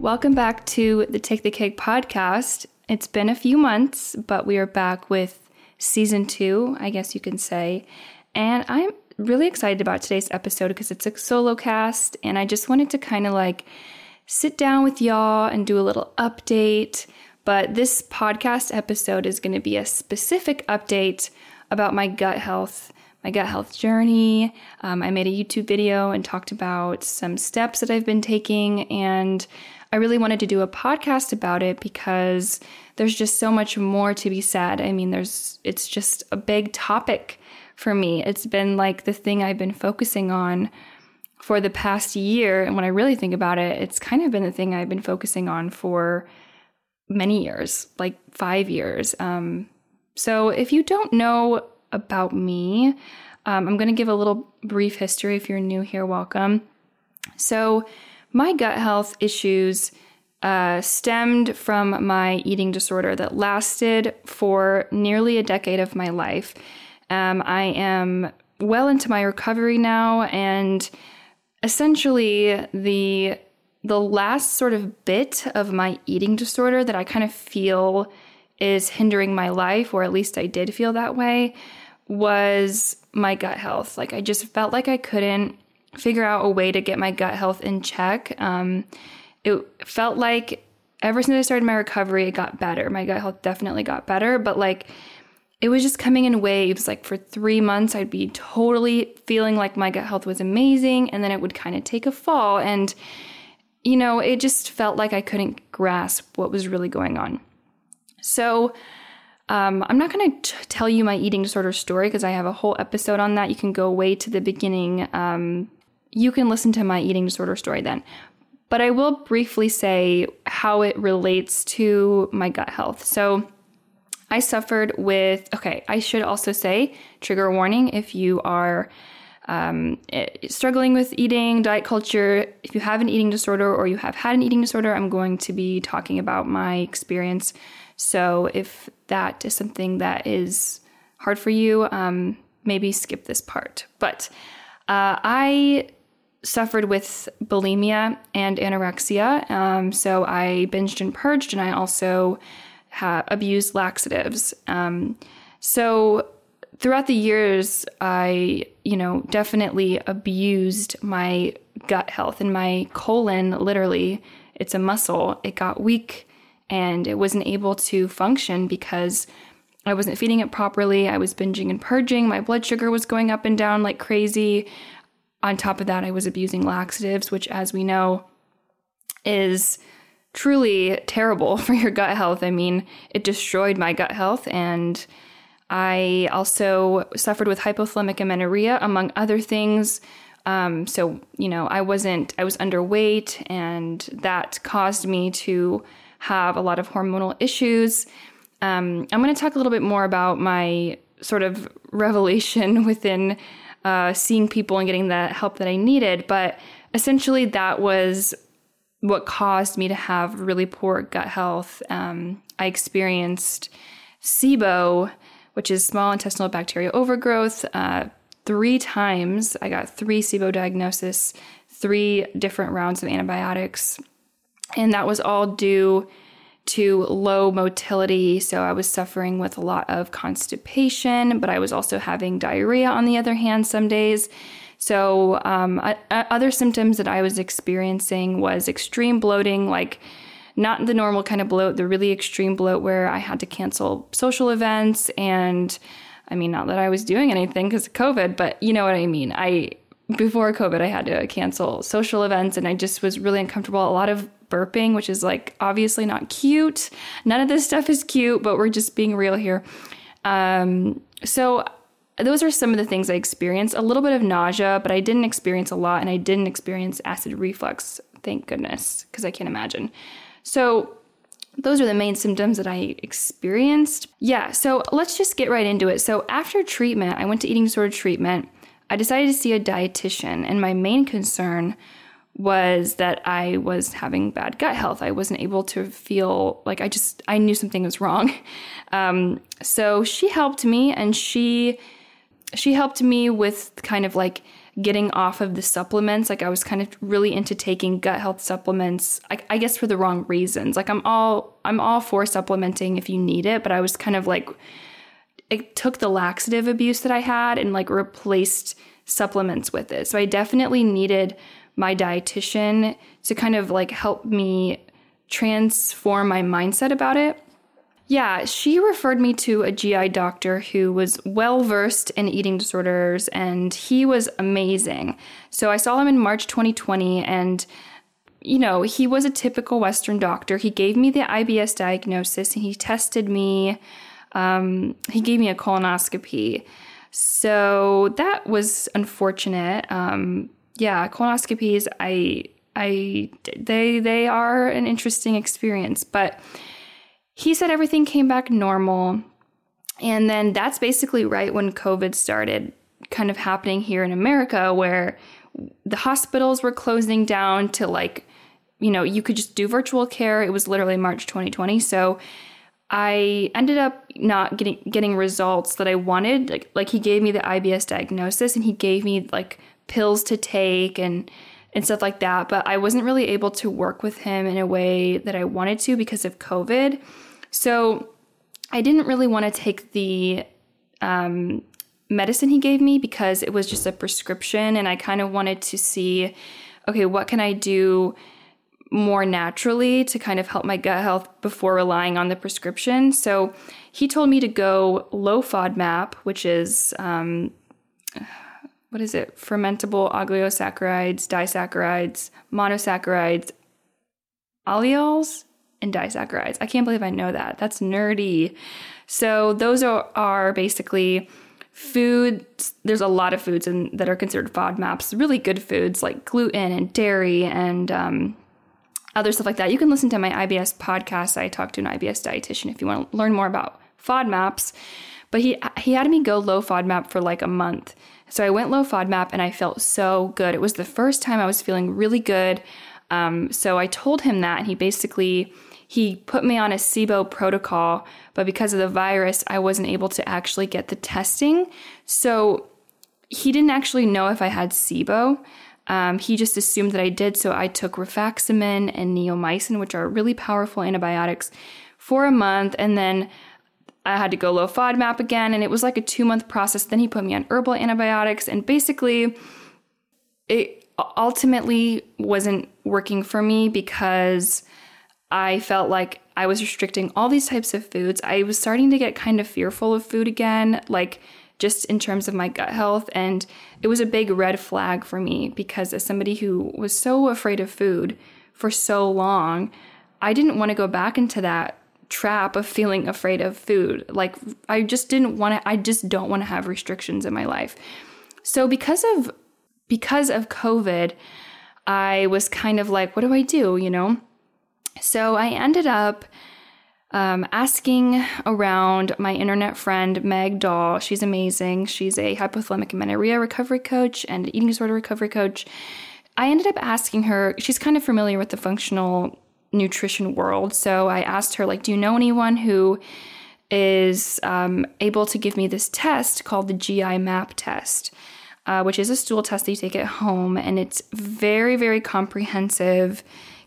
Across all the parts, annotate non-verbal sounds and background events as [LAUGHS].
Welcome back to the Take the Cake podcast. It's been a few months, but we are back with season two, I guess you can say. And I'm really excited about today's episode because it's a solo cast, and I just wanted to kind of like sit down with y'all and do a little update. But this podcast episode is going to be a specific update about my gut health my gut health journey. Um, I made a YouTube video and talked about some steps that I've been taking. And I really wanted to do a podcast about it because there's just so much more to be said. I mean, there's, it's just a big topic for me. It's been like the thing I've been focusing on for the past year. And when I really think about it, it's kind of been the thing I've been focusing on for many years, like five years. Um, so if you don't know about me. Um, I'm going to give a little brief history if you're new here. Welcome. So, my gut health issues uh, stemmed from my eating disorder that lasted for nearly a decade of my life. Um, I am well into my recovery now, and essentially the the last sort of bit of my eating disorder that I kind of feel is hindering my life, or at least I did feel that way, was my gut health. Like I just felt like I couldn't figure out a way to get my gut health in check. Um, it felt like ever since I started my recovery, it got better. My gut health definitely got better, but like it was just coming in waves. Like for three months, I'd be totally feeling like my gut health was amazing, and then it would kind of take a fall. And, you know, it just felt like I couldn't grasp what was really going on. So, um, I'm not going to tell you my eating disorder story because I have a whole episode on that. You can go way to the beginning. Um, you can listen to my eating disorder story then. But I will briefly say how it relates to my gut health. So, I suffered with, okay, I should also say, trigger warning if you are um, eh, struggling with eating, diet culture, if you have an eating disorder or you have had an eating disorder, I'm going to be talking about my experience so if that is something that is hard for you, um, maybe skip this part. But uh, I suffered with bulimia and anorexia. Um, so I binged and purged, and I also ha- abused laxatives. Um, so throughout the years, I, you know, definitely abused my gut health and my colon. Literally, it's a muscle. It got weak and it wasn't able to function because I wasn't feeding it properly. I was binging and purging. My blood sugar was going up and down like crazy. On top of that, I was abusing laxatives, which, as we know, is truly terrible [LAUGHS] for your gut health. I mean, it destroyed my gut health. And I also suffered with hypothalamic amenorrhea, among other things. Um, so, you know, I wasn't, I was underweight, and that caused me to have a lot of hormonal issues. Um, I'm going to talk a little bit more about my sort of [LAUGHS] revelation within uh, seeing people and getting the help that I needed. But essentially, that was what caused me to have really poor gut health. Um, I experienced SIBO, which is small intestinal bacterial overgrowth, uh, three times. I got three SIBO diagnosis, three different rounds of antibiotics, and that was all due to low motility. So I was suffering with a lot of constipation, but I was also having diarrhea on the other hand some days. So, um, other symptoms that I was experiencing was extreme bloating, like not the normal kind of bloat, the really extreme bloat where I had to cancel social events. And I mean, not that I was doing anything because of COVID, but you know what I mean. I, before COVID, I had to cancel social events and I just was really uncomfortable. A lot of burping, which is like obviously not cute. None of this stuff is cute, but we're just being real here. Um, so those are some of the things I experienced. A little bit of nausea, but I didn't experience a lot, and I didn't experience acid reflux. Thank goodness, because I can't imagine. So, those are the main symptoms that I experienced. Yeah, so let's just get right into it. So, after treatment, I went to eating disorder treatment. I decided to see a dietitian, and my main concern was that I was having bad gut health. I wasn't able to feel like I just, I knew something was wrong. [LAUGHS] Um, so she helped me and she, she helped me with kind of like getting off of the supplements. Like I was kind of really into taking gut health supplements. I, I guess for the wrong reasons. Like I'm all, I'm all for supplementing if you need it, but I was kind of like, it took the laxative abuse that I had and like replaced supplements with it. So I definitely needed my dietitian to kind of like help me transform my mindset about it. Yeah, she referred me to a GI doctor who was well versed in eating disorders and he was amazing. So I saw him in March 2020 and you know, he was a typical Western doctor. He gave me the IBS diagnosis and he tested me. Um, he gave me a colonoscopy. So that was unfortunate. Um, yeah, colonoscopies, I I they they are an interesting experience, but he said everything came back normal. And then that's basically right when COVID started kind of happening here in America where the hospitals were closing down to like you know, you could just do virtual care. It was literally March 2020. So I ended up not getting getting results that I wanted. Like like he gave me the IBS diagnosis and he gave me like pills to take and and stuff like that. But I wasn't really able to work with him in a way that I wanted to because of COVID. So I didn't really want to take the um, medicine he gave me because it was just a prescription, and I kind of wanted to see, okay, what can I do more naturally to kind of help my gut health before relying on the prescription. So he told me to go low FODMAP, which is um, what is it? Fermentable oligosaccharides, disaccharides, monosaccharides, alleles, and disaccharides. I can't believe I know that. That's nerdy. So those are, are basically foods. There's a lot of foods in, that are considered FODMAPs, really good foods like gluten and dairy and um, other stuff like that. You can listen to my IBS podcast. I talked to an IBS dietitian if you want to learn more about FODMAPs. But he he had me go low FODMAP for like a month. So I went low FODMAP and I felt so good. It was the first time I was feeling really good. Um, so I told him that, and he basically he put me on a SIBO protocol, but because of the virus, I wasn't able to actually get the testing. So he didn't actually know if I had SIBO. Um, he just assumed that I did, so I took rifaximin and neomycin, which are really powerful antibiotics, for a month, and then I had to go low FODMAP again, and it was like a two month process. Then he put me on herbal antibiotics, and basically, it ultimately wasn't working for me because I felt like I was restricting all these types of foods. I was starting to get kind of fearful of food again, like just in terms of my gut health. And it was a big red flag for me because, as somebody who was so afraid of food for so long, I didn't want to go back into that trap of feeling afraid of food. Like I just didn't want to I just don't want to have restrictions in my life. So because of because of COVID, I was kind of like what do I do, you know? So I ended up um, asking around my internet friend Meg Dahl. She's amazing. She's a hypothalamic amenorrhea recovery coach and eating disorder recovery coach. I ended up asking her, she's kind of familiar with the functional nutrition world. So I asked her, like, do you know anyone who is um, able to give me this test called the GI MAP test, uh, which is a stool test that you take at home, and it's very, very comprehensive.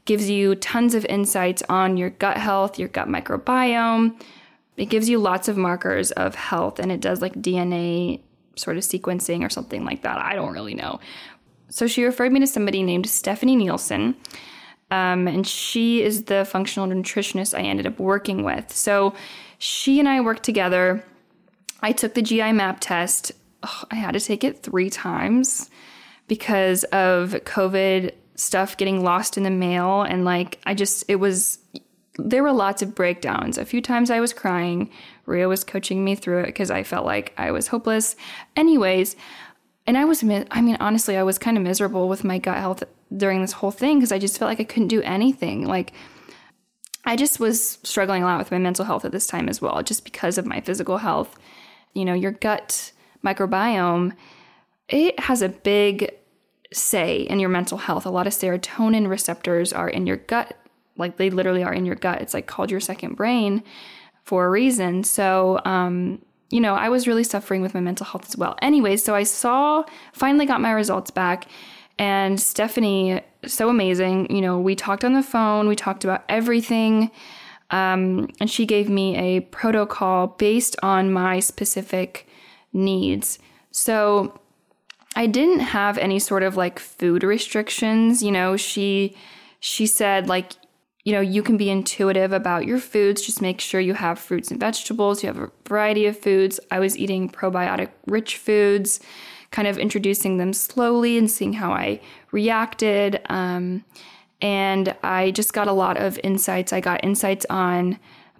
Gives you tons of insights on your gut health, your gut microbiome. It gives you lots of markers of health, and it does like DNA sort of sequencing or something like that. I don't really know. So she referred me to somebody named Stephanie Nielsen. Um, and she is the functional nutritionist I ended up working with. So she and I worked together. I took the GI map test. I had to take it three times because of COVID stuff getting lost in the mail. And like, I just, it was, there were lots of breakdowns. A few times I was crying. Ria was coaching me through it because I felt like I was hopeless. Anyways, and I was, I mean, honestly, I was kind of miserable with my gut health during this whole thing because I just felt like I couldn't do anything. Like, I just was struggling a lot with my mental health at this time as well, just because of my physical health. You know, your gut microbiome, it has a big say in your mental health. A lot of serotonin receptors are in your gut, like they literally are in your gut. It's like called your second brain for a reason. So, um, you know, I was really suffering with my mental health as well. Anyways, so I saw, finally got my results back, and Stephanie, so amazing. You know, we talked on the phone, we talked about everything, um, and she gave me a protocol based on my specific needs. So I didn't have any sort of like food restrictions. You know, she she said like you know, you can be intuitive about your foods. Just make sure you have fruits and vegetables. You have a variety of foods. I was eating probiotic rich foods, kind of introducing them slowly and seeing how I reacted. Um, and I just got a lot of insights. I got insights on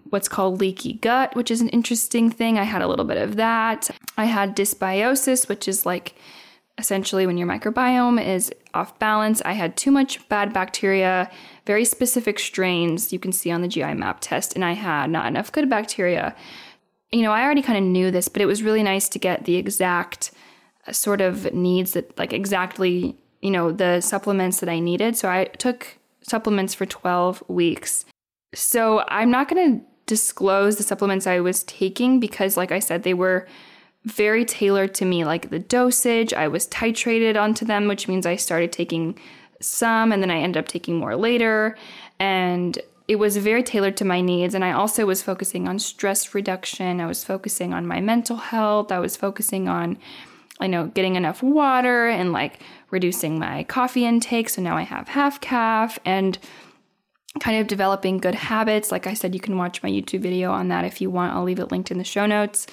what's called leaky gut, which is an interesting thing. I had a little bit of that. I had dysbiosis, which is like essentially when your microbiome is off balance. I had too much bad bacteria very specific strains you can see on the GI map test, and I had not enough good bacteria. You know, I already kind of knew this, but it was really nice to get the exact uh, sort of needs that, like, exactly, you know, the supplements that I needed. So I took supplements for 12 weeks. So I'm not going to disclose the supplements I was taking because, like I said, they were very tailored to me. Like the dosage, I was titrated onto them, which means I started taking some and then I ended up taking more later. And it was very tailored to my needs. And I also was focusing on stress reduction. I was focusing on my mental health. I was focusing on, I know, getting enough water and like reducing my coffee intake. So now I have half calf and kind of developing good habits. Like I said, you can watch my YouTube video on that if you want. I'll leave it linked in the show notes.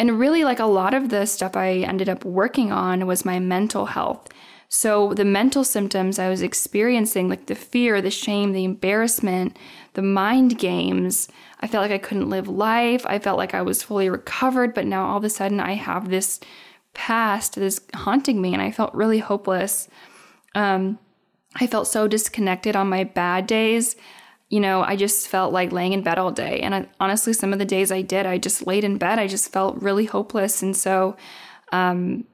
And really, like a lot of the stuff I ended up working on was my mental health. So the mental symptoms I was experiencing, like the fear, the shame, the embarrassment, the mind games, I felt like I couldn't live life. I felt like I was fully recovered, but now all of a sudden I have this past that is haunting me and I felt really hopeless. Um, I felt so disconnected on my bad days. You know, I just felt like laying in bed all day. And I, honestly, some of the days I did, I just laid in bed. I just felt really hopeless. And so, um,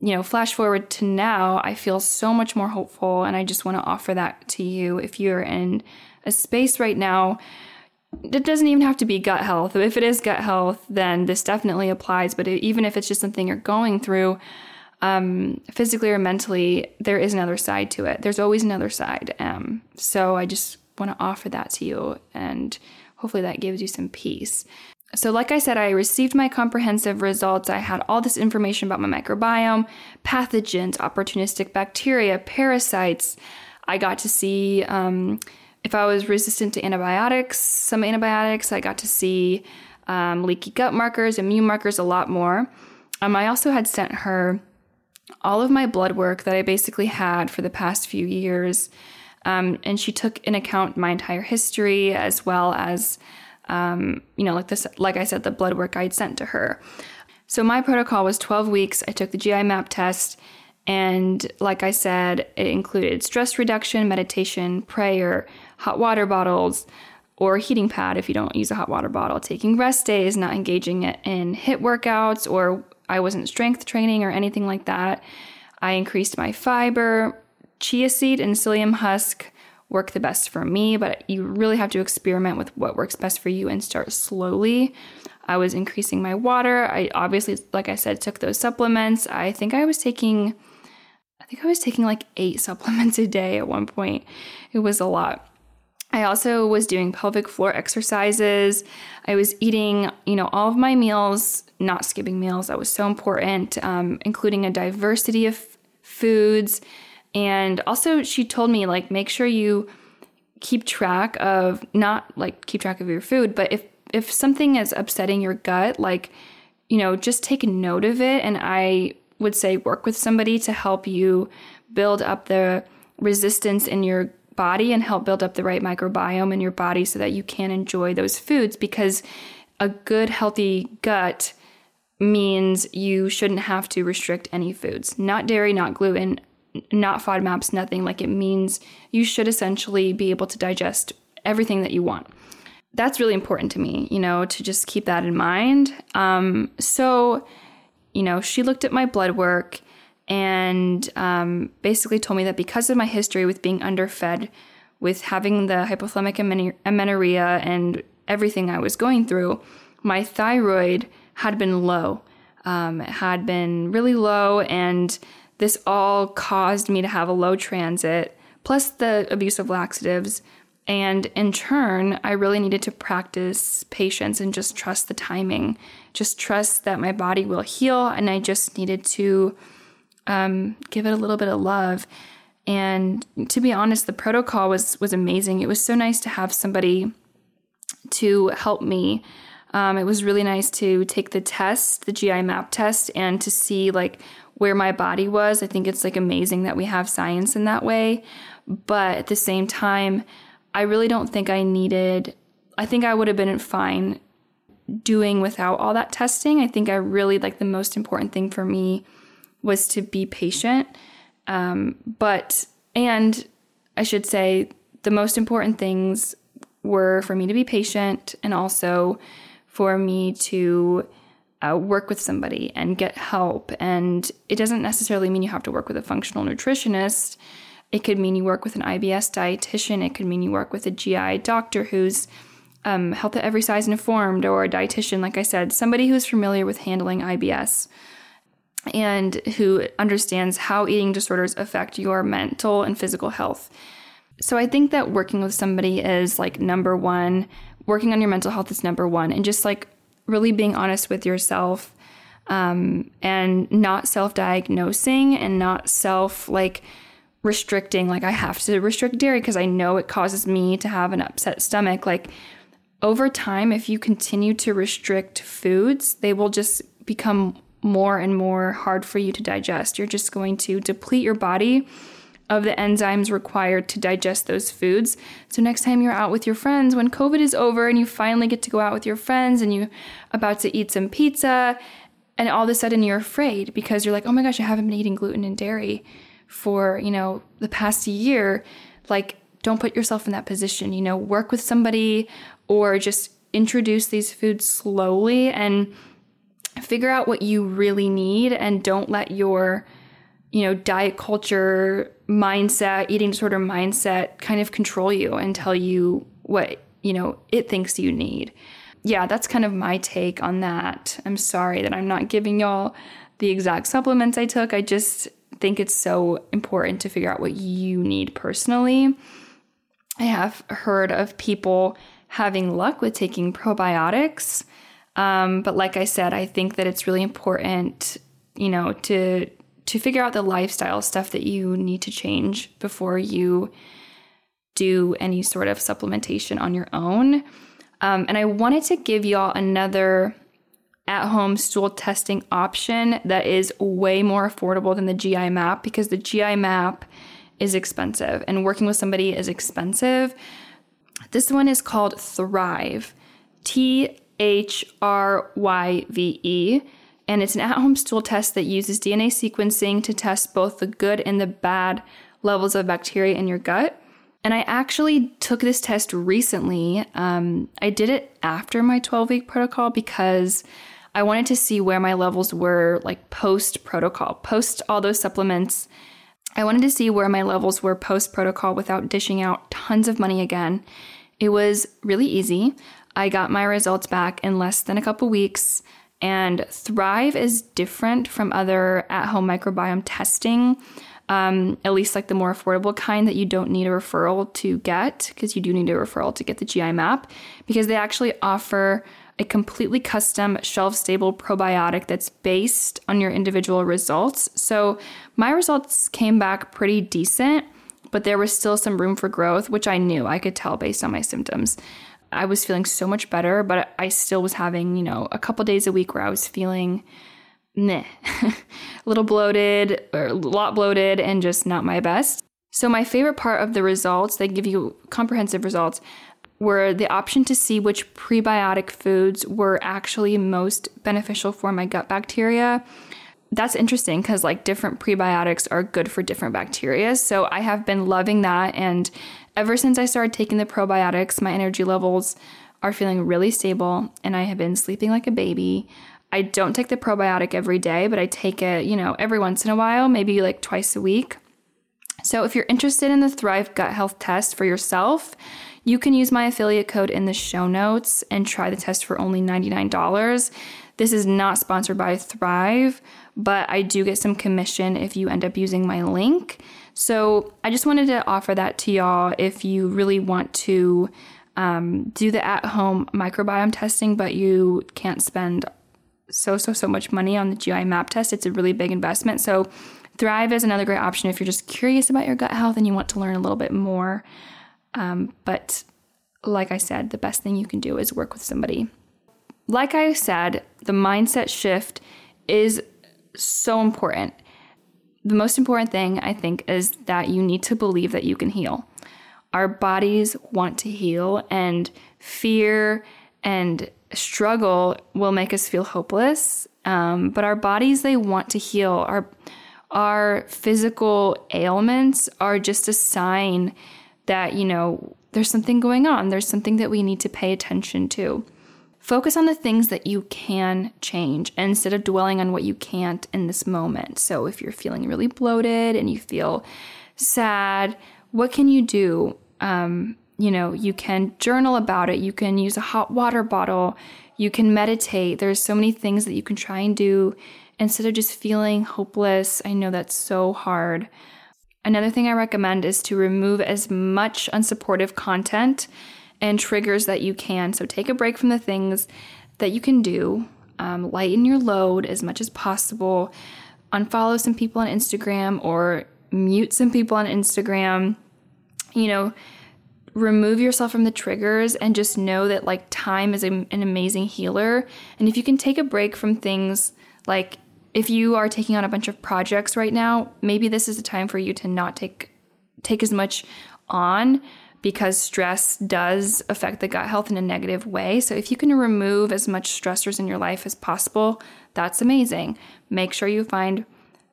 you know, flash forward to now, I feel so much more hopeful. And I just want to offer that to you. If you're in a space right now, it doesn't even have to be gut health. If it is gut health, then this definitely applies. But even if it's just something you're going through, um, physically or mentally, there is another side to it. There's always another side. Um, so I just want to offer that to you, and hopefully that gives you some peace. So, like I said, I received my comprehensive results. I had all this information about my microbiome, pathogens, opportunistic bacteria, parasites. I got to see um, if I was resistant to antibiotics, some antibiotics. I got to see um, leaky gut markers, immune markers, a lot more. Um, I also had sent her all of my blood work that I basically had for the past few years. Um, and she took in account my entire history as well as um, you know, like this, like I said, the blood work I'd sent to her. So my protocol was 12 weeks. I took the GI map test, and like I said, it included stress reduction, meditation, prayer, hot water bottles, or heating pad if you don't use a hot water bottle, taking rest days, not engaging in HIIT workouts, or I wasn't strength training or anything like that. I increased my fiber, chia seed and psyllium husk work the best for me, but you really have to experiment with what works best for you and start slowly. I was increasing my water. I obviously, like I said, took those supplements. I think I was taking, I think I was taking like eight [LAUGHS] supplements a day at one point. It was a lot. I also was doing pelvic floor exercises. I was eating, you know, all of my meals, not skipping meals. That was so important, um, including a diversity of foods and also, she told me, like, make sure you keep track of not like keep track of your food, but if if something is upsetting your gut, like, you know, just take note of it. And I would say work with somebody to help you build up the resistance in your body and help build up the right microbiome in your body so that you can enjoy those foods because a good, healthy gut means you shouldn't have to restrict any foods, not dairy, not gluten, not FODMAPs, nothing. Like it means you should essentially be able to digest everything that you want. That's really important to me, you know, to just keep that in mind. Um, so, you know, she looked at my blood work and um, basically told me that because of my history with being underfed, with having the hypothalamic amenorrhea and everything I was going through, my thyroid had been low. Um, had been really low, and this all caused me to have a low transit, plus the abuse of laxatives. And in turn, I really needed to practice patience and just trust the timing, just trust that my body will heal. And I just needed to um, give it a little bit of love. And to be honest, the protocol was was amazing. It was so nice to have somebody to help me um, it was really nice to take the test, the GI map test, and to see like where my body was. I think it's like amazing that we have science in that way. But at the same time, I really don't think I needed, I think I would have been fine doing without all that testing. I think I really like the most important thing for me was to be patient. Um, but, and I should say, the most important things were for me to be patient and also for me to uh, work with somebody and get help. And it doesn't necessarily mean you have to work with a functional nutritionist. It could mean you work with an IBS dietitian. It could mean you work with a GI doctor who's um, health at every size informed, or a dietitian, like I said, somebody who's familiar with handling IBS and who understands how eating disorders affect your mental and physical health. So I think that working with somebody is like number one working on your mental health is number one and just like really being honest with yourself um, and not self-diagnosing and not self like restricting like i have to restrict dairy because i know it causes me to have an upset stomach. Like over time if you continue to restrict foods they will just become more and more hard for you to digest. You're just going to deplete your body of the enzymes required to digest those foods. So next time you're out with your friends when COVID is over and you finally get to go out with your friends and you're about to eat some pizza and all of a sudden you're afraid because you're like, "Oh my gosh, I haven't been eating gluten and dairy for, you know, the past year." Like don't put yourself in that position, you know, work with somebody or just introduce these foods slowly and figure out what you really need and don't let your you know, diet culture mindset, eating disorder mindset kind of control you and tell you what, you know, it thinks you need. Yeah, that's kind of my take on that. I'm sorry that I'm not giving y'all the exact supplements I took. I just think it's so important to figure out what you need personally. I have heard of people having luck with taking probiotics. Um, but like I said, I think that it's really important, you know, to to figure out the lifestyle stuff that you need to change before you do any sort of supplementation on your own. Um, and I wanted to give y'all another at home stool testing option that is way more affordable than the GI map because the GI map is expensive and working with somebody is expensive. This one is called Thryve, T H R Y V E and it's an at home stool test that uses DNA sequencing to test both the good and the bad levels of bacteria in your gut. And I actually took this test recently. Um, I did it after my 12 week protocol because I wanted to see where my levels were like post protocol, post all those supplements. I wanted to see where my levels were post protocol without dishing out tons of money again. It was really easy. I got my results back in less than a couple weeks. And Thryve is different from other at home microbiome testing, um, at least like the more affordable kind that you don't need a referral to get, because you do need a referral to get the GI map, because they actually offer a completely custom shelf stable probiotic that's based on your individual results. So my results came back pretty decent, but there was still some room for growth, which I knew I could tell based on my symptoms. I was feeling so much better, but I still was having, you know, a couple days a week where I was feeling meh, [LAUGHS] a little bloated or a lot bloated and just not my best. So, my favorite part of the results, they give you comprehensive results, were the option to see which prebiotic foods were actually most beneficial for my gut bacteria. That's interesting because like different prebiotics are good for different bacteria. So I have been loving that. And ever since I started taking the probiotics, my energy levels are feeling really stable and I have been sleeping like a baby. I don't take the probiotic every day, but I take it, you know, every once in a while, maybe like twice a week. So if you're interested in the Thryve Gut Health Test for yourself, you can use my affiliate code in the show notes and try the test for only $99. This is not sponsored by Thryve, but I do get some commission if you end up using my link. So I just wanted to offer that to y'all if you really want to um, do the at home microbiome testing, but you can't spend so, so, so much money on the GI map test. It's a really big investment. So Thryve is another great option if you're just curious about your gut health and you want to learn a little bit more. Um, but like I said, the best thing you can do is work with somebody. Like I said, the mindset shift is so important. The most important thing, I think, is that you need to believe that you can heal. Our bodies want to heal, and fear and struggle will make us feel hopeless. Um, but our bodies, they want to heal. Our our physical ailments are just a sign that, you know, there's something going on. There's something that we need to pay attention to. Focus on the things that you can change instead of dwelling on what you can't in this moment. So, if you're feeling really bloated and you feel sad, what can you do? Um, you know, you can journal about it. You can use a hot water bottle. You can meditate. There's so many things that you can try and do instead of just feeling hopeless. I know that's so hard. Another thing I recommend is to remove as much unsupportive content and triggers that you can. So take a break from the things that you can do, um, lighten your load as much as possible, unfollow some people on Instagram or mute some people on Instagram. You know, remove yourself from the triggers and just know that like time is a, an amazing healer. And if you can take a break from things like if you are taking on a bunch of projects right now, maybe this is the time for you to not take take as much on because stress does affect the gut health in a negative way. So if you can remove as much stressors in your life as possible, that's amazing. Make sure you find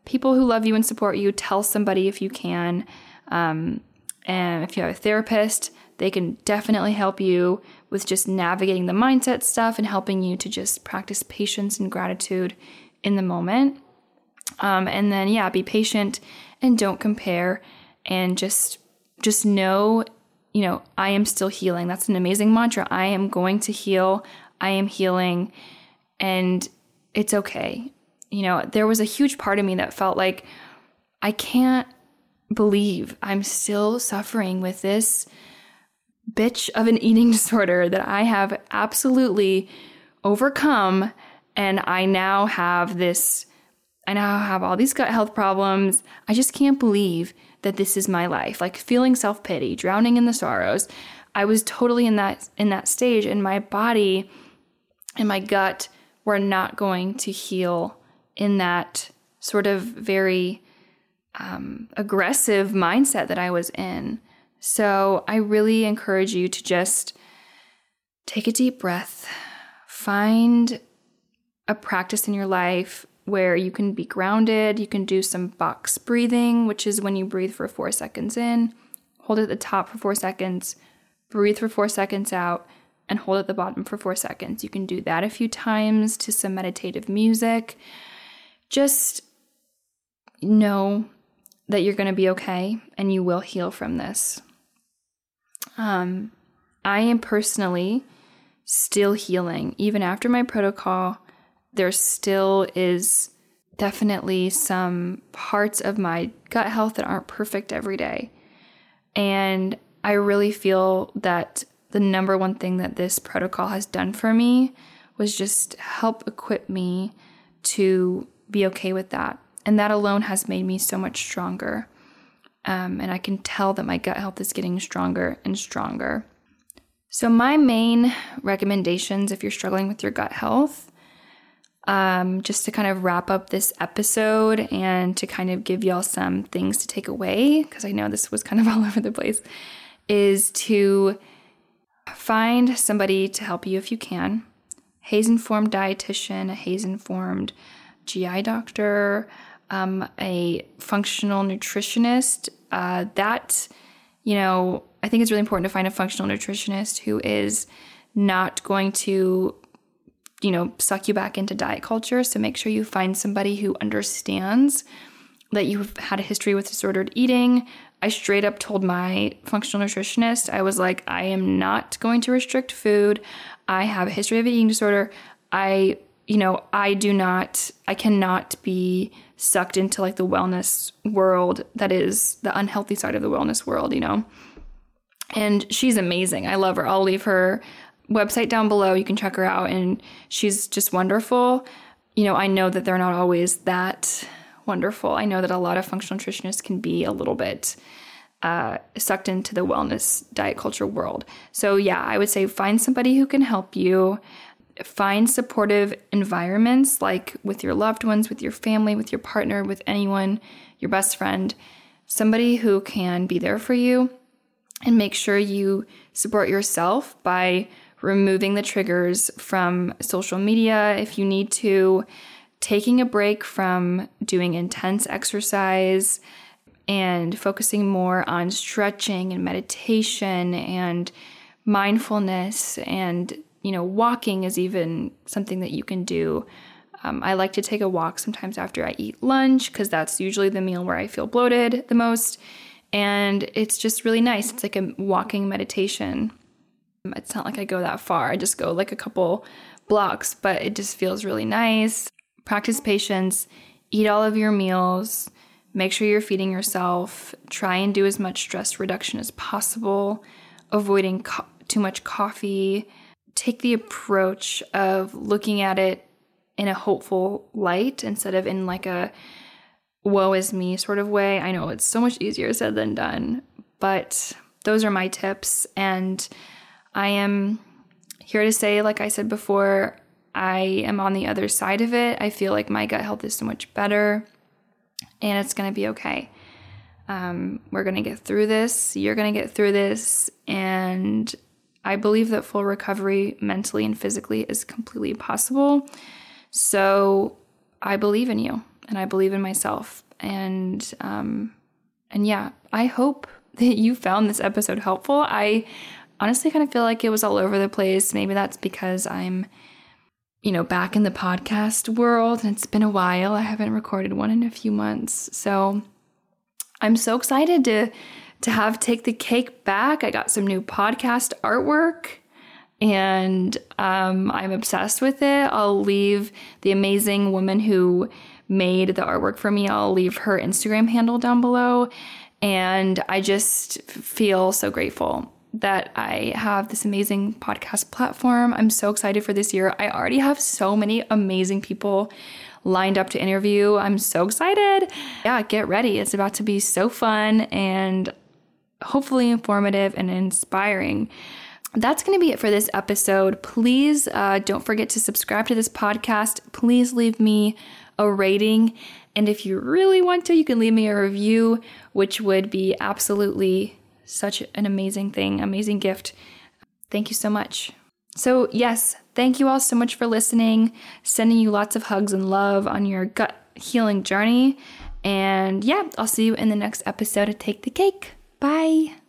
people who love you and support you. Tell somebody if you can. Um, and if you have a therapist, they can definitely help you with just navigating the mindset stuff and helping you to just practice patience and gratitude in the moment. Um, and then yeah, be patient and don't compare and just just know, you know, I am still healing. That's an amazing mantra. I am going to heal. I am healing and it's okay. You know, there was a huge part of me that felt like I can't believe I'm still suffering with this bitch of an eating [LAUGHS] disorder that I have absolutely overcome and I now have this, I now have all these gut health problems. I just can't believe that this is my life. Like feeling self pity, drowning in the sorrows. I was totally in that in that stage, and my body and my gut were not going to heal in that sort of very um, aggressive mindset that I was in. So I really encourage you to just take a deep breath, find a practice in your life where you can be grounded. You can do some box breathing, which is when you breathe for four seconds in, hold at the top for four seconds, breathe for four seconds out, and hold at the bottom for four seconds. You can do that a few times to some meditative music. Just know that you're going to be okay and you will heal from this. Um, I am personally still healing, even after my protocol there still is definitely some parts of my gut health that aren't perfect every day. And I really feel that the number one thing that this protocol has done for me was just help equip me to be okay with that. And that alone has made me so much stronger. Um, and I can tell that my gut health is getting stronger and stronger. So, my main recommendations if you're struggling with your gut health um, just to kind of wrap up this episode and to kind of give y'all some things to take away, because I know this was kind of [LAUGHS] all over the place, is to find somebody to help you if you can. HAES informed dietitian, a HAES informed GI doctor, um, a functional nutritionist. Uh, that, you know, I think it's really important to find a functional nutritionist who is not going to, you know, suck you back into diet culture. So make sure you find somebody who understands that you've had a history with disordered eating. I straight up told my functional nutritionist, I was like, I am not going to restrict food. I have a history of eating disorder. I, you know, I do not, I cannot be sucked into like the wellness world that is the unhealthy side of the wellness world, you know? And she's amazing. I love her. I'll leave her website down below. You can check her out. And she's just wonderful. You know, I know that they're not always that wonderful. I know that a lot of functional nutritionists can be a little bit uh, sucked into the wellness diet culture world. So, yeah, I would say find somebody who can help you. Find supportive environments like with your loved ones, with your family, with your partner, with anyone, your best friend, somebody who can be there for you. And make sure you support yourself by removing the triggers from social media if you need to, taking a break from doing intense exercise and focusing more on stretching and meditation and mindfulness and you know walking is even something that you can do. Um, i like to take a walk sometimes after i eat lunch because that's usually the meal where i feel bloated the most. And it's just really nice. It's like a walking meditation it's not like i go that far i just go like a couple blocks but it just feels really nice practice patience, eat all of your meals, make sure you're feeding yourself, try and do as much stress reduction as possible, avoiding co- too much coffee. Take the approach of looking at it in a hopeful light instead of in like a woe is me sort of way. I know it's so much easier said than done, but those are my tips. And I am here to say, like I said before, I am on the other side of it. I feel like my gut health is so much better and it's going to be okay. Um, we're going to get through this. You're going to get through this. And I believe that full recovery mentally and physically is completely possible. So I believe in you and I believe in myself. And, um, and yeah, I hope [LAUGHS] that you found this episode helpful. I honestly kind of feel like it was all over the place. Maybe that's because I'm you know, back in the podcast world. And it's been a while. I haven't recorded one in a few months. So I'm so excited to to have Take the Cake back. I got some new podcast artwork and um, I'm obsessed with it. I'll leave the amazing woman who made the artwork for me, I'll leave her Instagram handle down below. And I just feel so grateful that I have this amazing podcast platform. I'm so excited for this year. I already have so many amazing people lined up to interview. I'm so excited. Yeah, get ready. It's about to be so fun and hopefully informative and inspiring. That's going to be it for this episode. Please uh, don't forget to subscribe to this podcast. Please leave me a rating. And if you really want to, you can leave me a review, which would be absolutely such an amazing thing, amazing gift. Thank you so much. So, yes, thank you all so much for listening. Sending you lots of hugs and love on your gut healing journey. And yeah, I'll see you in the next episode of Take the Cake. Bye.